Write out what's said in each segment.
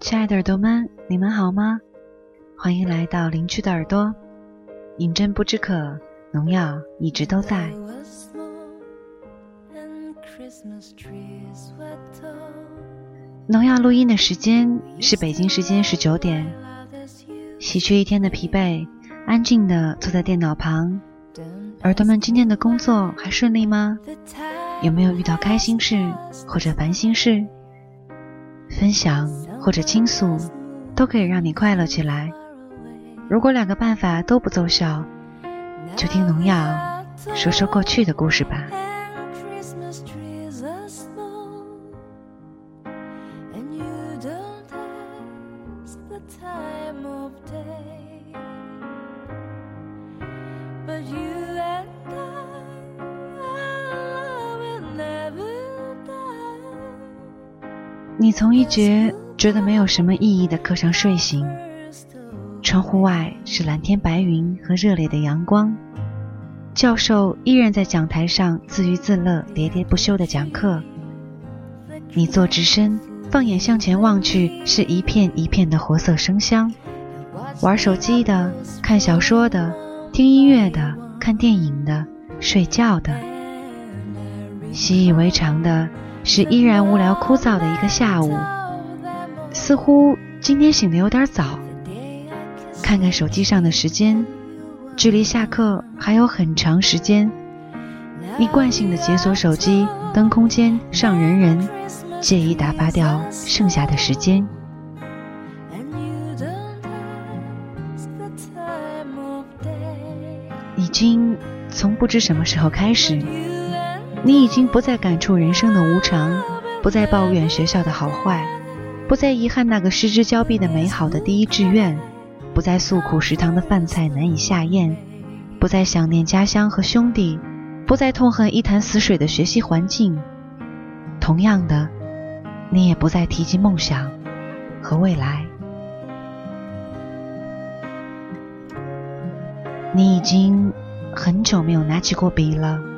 亲爱的耳朵们，你们好吗？欢迎来到邻居的耳朵。饮鸩不知渴，农药一直都在。农药录音的时间是北京时间十九点。洗去一天的疲惫，安静的坐在电脑旁。耳朵们，今天的工作还顺利吗？有没有遇到开心事或者烦心事？分享或者倾诉，都可以让你快乐起来。如果两个办法都不奏效，就听农药说说过去的故事吧。你从一节觉得没有什么意义的课上睡醒，窗户外是蓝天白云和热烈的阳光，教授依然在讲台上自娱自乐、喋喋不休地讲课。你坐直身，放眼向前望去，是一片一片的活色生香。玩手机的、看小说的、听音乐的、看电影的、睡觉的，习以为常的。是依然无聊枯燥的一个下午，似乎今天醒得有点早。看看手机上的时间，距离下课还有很长时间。一惯性的解锁手机，登空间，上人人，借以打发掉剩下的时间。已经从不知什么时候开始。你已经不再感触人生的无常，不再抱怨学校的好坏，不再遗憾那个失之交臂的美好的第一志愿，不再诉苦食堂的饭菜难以下咽，不再想念家乡和兄弟，不再痛恨一潭死水的学习环境。同样的，你也不再提及梦想和未来。你已经很久没有拿起过笔了。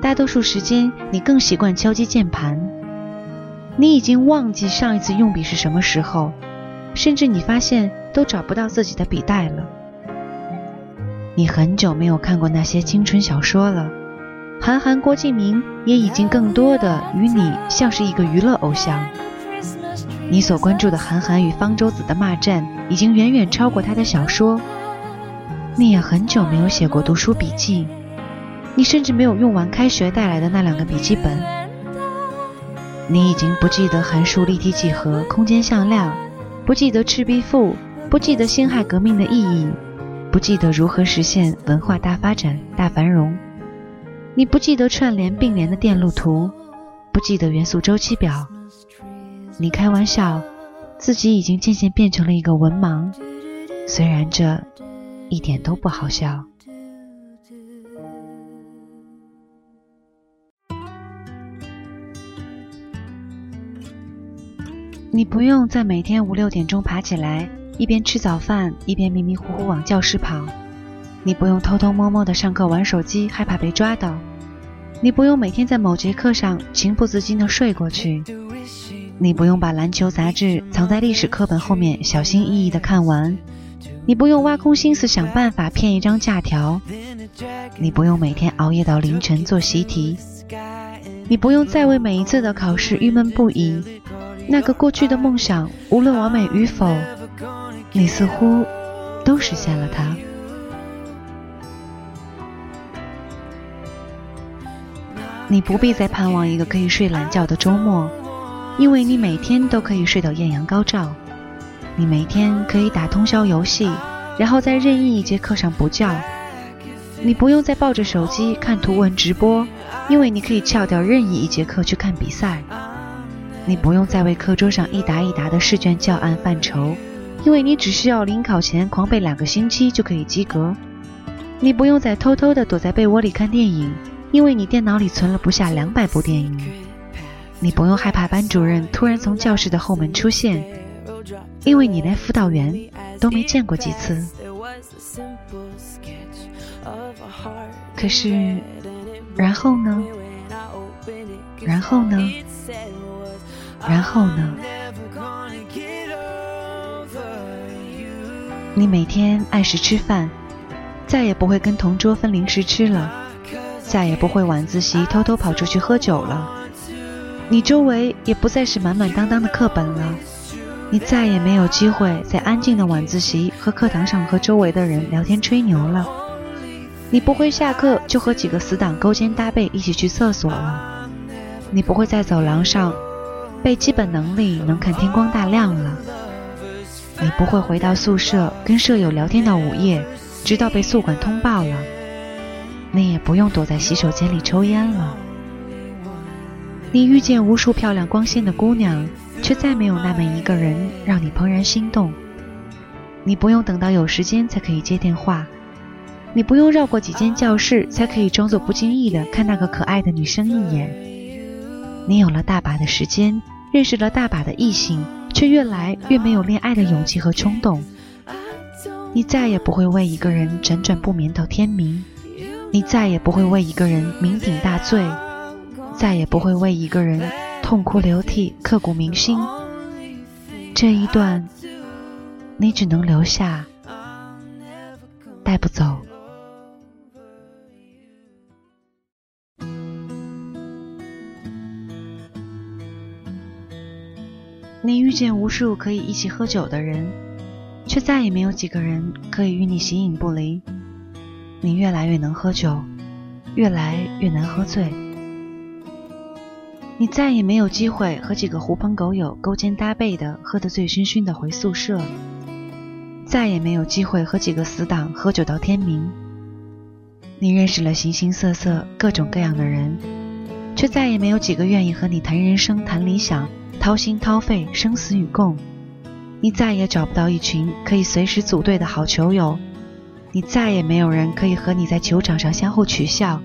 大多数时间，你更习惯敲击键盘。你已经忘记上一次用笔是什么时候，甚至你发现都找不到自己的笔袋了。你很久没有看过那些青春小说了，韩寒、郭敬明也已经更多的与你像是一个娱乐偶像。你所关注的韩寒与方舟子的骂战，已经远远超过他的小说。你也很久没有写过读书笔记。你甚至没有用完开学带来的那两个笔记本。你已经不记得函数、立体几何、空间向量，不记得赤壁赋，不记得辛亥革命的意义，不记得如何实现文化大发展、大繁荣。你不记得串联并联的电路图，不记得元素周期表。你开玩笑，自己已经渐渐变成了一个文盲，虽然这一点都不好笑。你不用在每天五六点钟爬起来，一边吃早饭一边迷迷糊糊往教室跑。你不用偷偷摸摸的上课玩手机，害怕被抓到。你不用每天在某节课上情不自禁的睡过去。你不用把篮球杂志藏在历史课本后面小心翼翼的看完。你不用挖空心思想办法骗一张假条。你不用每天熬夜到凌晨做习题。你不用再为每一次的考试郁闷不已。那个过去的梦想，无论完美与否，你似乎都实现了它。你不必再盼望一个可以睡懒觉的周末，因为你每天都可以睡到艳阳高照。你每天可以打通宵游戏，然后在任意一节课上补觉。你不用再抱着手机看图文直播，因为你可以翘掉任意一节课去看比赛。你不用再为课桌上一沓一沓的试卷教案犯愁，因为你只需要临考前狂背两个星期就可以及格。你不用再偷偷的躲在被窝里看电影，因为你电脑里存了不下两百部电影。你不用害怕班主任突然从教室的后门出现，因为你连辅导员都没见过几次。可是，然后呢？然后呢？然后呢？你每天按时吃饭，再也不会跟同桌分零食吃了，再也不会晚自习偷偷跑出去喝酒了。你周围也不再是满满当当的课本了，你再也没有机会在安静的晚自习和课堂上和周围的人聊天吹牛了。你不会下课就和几个死党勾肩搭背一起去厕所了，你不会在走廊上被基本能力能看天光大亮了，你不会回到宿舍跟舍友聊天到午夜，直到被宿管通报了，你也不用躲在洗手间里抽烟了。你遇见无数漂亮光鲜的姑娘，却再没有那么一个人让你怦然心动。你不用等到有时间才可以接电话，你不用绕过几间教室才可以装作不经意的看那个可爱的女生一眼。你有了大把的时间，认识了大把的异性，却越来越没有恋爱的勇气和冲动。你再也不会为一个人辗转不眠到天明，你再也不会为一个人酩酊大醉。再也不会为一个人痛哭流涕、刻骨铭心。这一段，你只能留下，带不走。你遇见无数可以一起喝酒的人，却再也没有几个人可以与你形影不离。你越来越能喝酒，越来越难喝醉。你再也没有机会和几个狐朋狗友勾肩搭背的喝得醉醺醺的回宿舍，再也没有机会和几个死党喝酒到天明。你认识了形形色色、各种各样的人，却再也没有几个愿意和你谈人生、谈理想、掏心掏肺、生死与共。你再也找不到一群可以随时组队的好球友，你再也没有人可以和你在球场上相互取笑。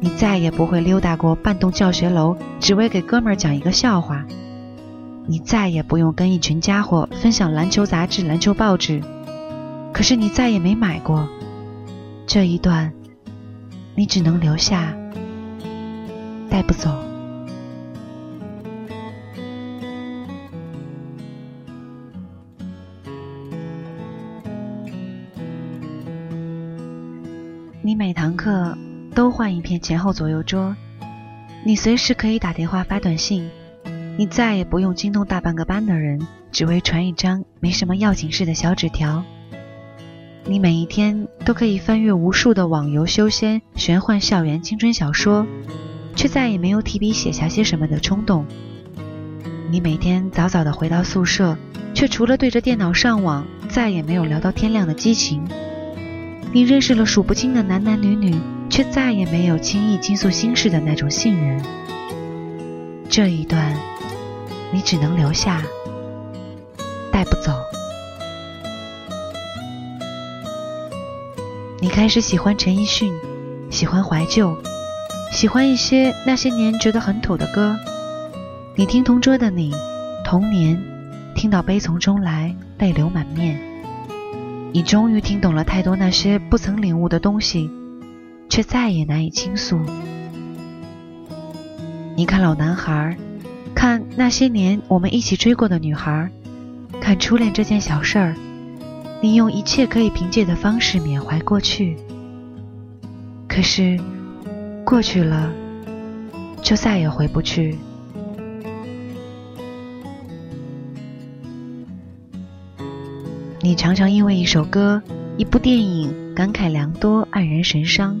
你再也不会溜达过半栋教学楼，只为给哥们儿讲一个笑话。你再也不用跟一群家伙分享篮球杂志、篮球报纸。可是你再也没买过这一段，你只能留下，带不走。你每堂课。都换一片前后左右桌，你随时可以打电话发短信，你再也不用惊动大半个班的人，只为传一张没什么要紧事的小纸条。你每一天都可以翻阅无数的网游、修仙、玄幻、校园、青春小说，却再也没有提笔写下些什么的冲动。你每天早早的回到宿舍，却除了对着电脑上网，再也没有聊到天亮的激情。你认识了数不清的男男女女。却再也没有轻易倾诉心事的那种信任。这一段，你只能留下，带不走。你开始喜欢陈奕迅，喜欢怀旧，喜欢一些那些年觉得很土的歌。你听同桌的你，童年，听到悲从中来，泪流满面。你终于听懂了太多那些不曾领悟的东西。却再也难以倾诉。你看老男孩，看那些年我们一起追过的女孩，看初恋这件小事儿，你用一切可以凭借的方式缅怀过去。可是，过去了，就再也回不去。你常常因为一首歌、一部电影感慨良多，黯然神伤。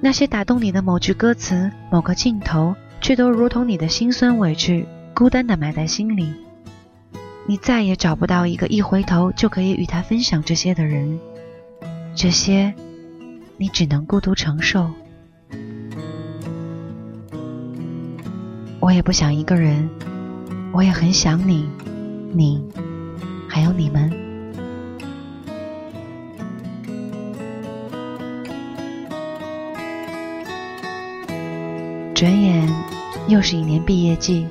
那些打动你的某句歌词、某个镜头，却都如同你的心酸委屈，孤单的埋在心里。你再也找不到一个一回头就可以与他分享这些的人，这些，你只能孤独承受。我也不想一个人，我也很想你，你，还有你们。转眼又是一年毕业季，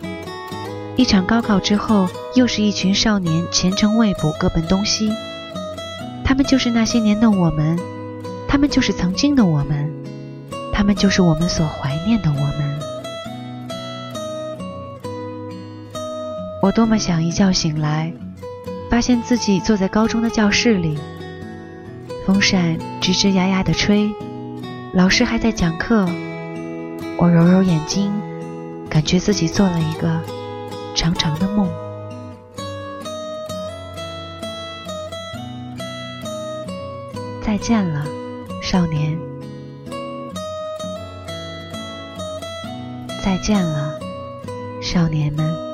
一场高考之后，又是一群少年前程未卜，各奔东西。他们就是那些年的我们，他们就是曾经的我们，他们就是我们所怀念的我们。我多么想一觉醒来，发现自己坐在高中的教室里，风扇吱吱呀呀的吹，老师还在讲课。我揉揉眼睛，感觉自己做了一个长长的梦。再见了，少年。再见了，少年们。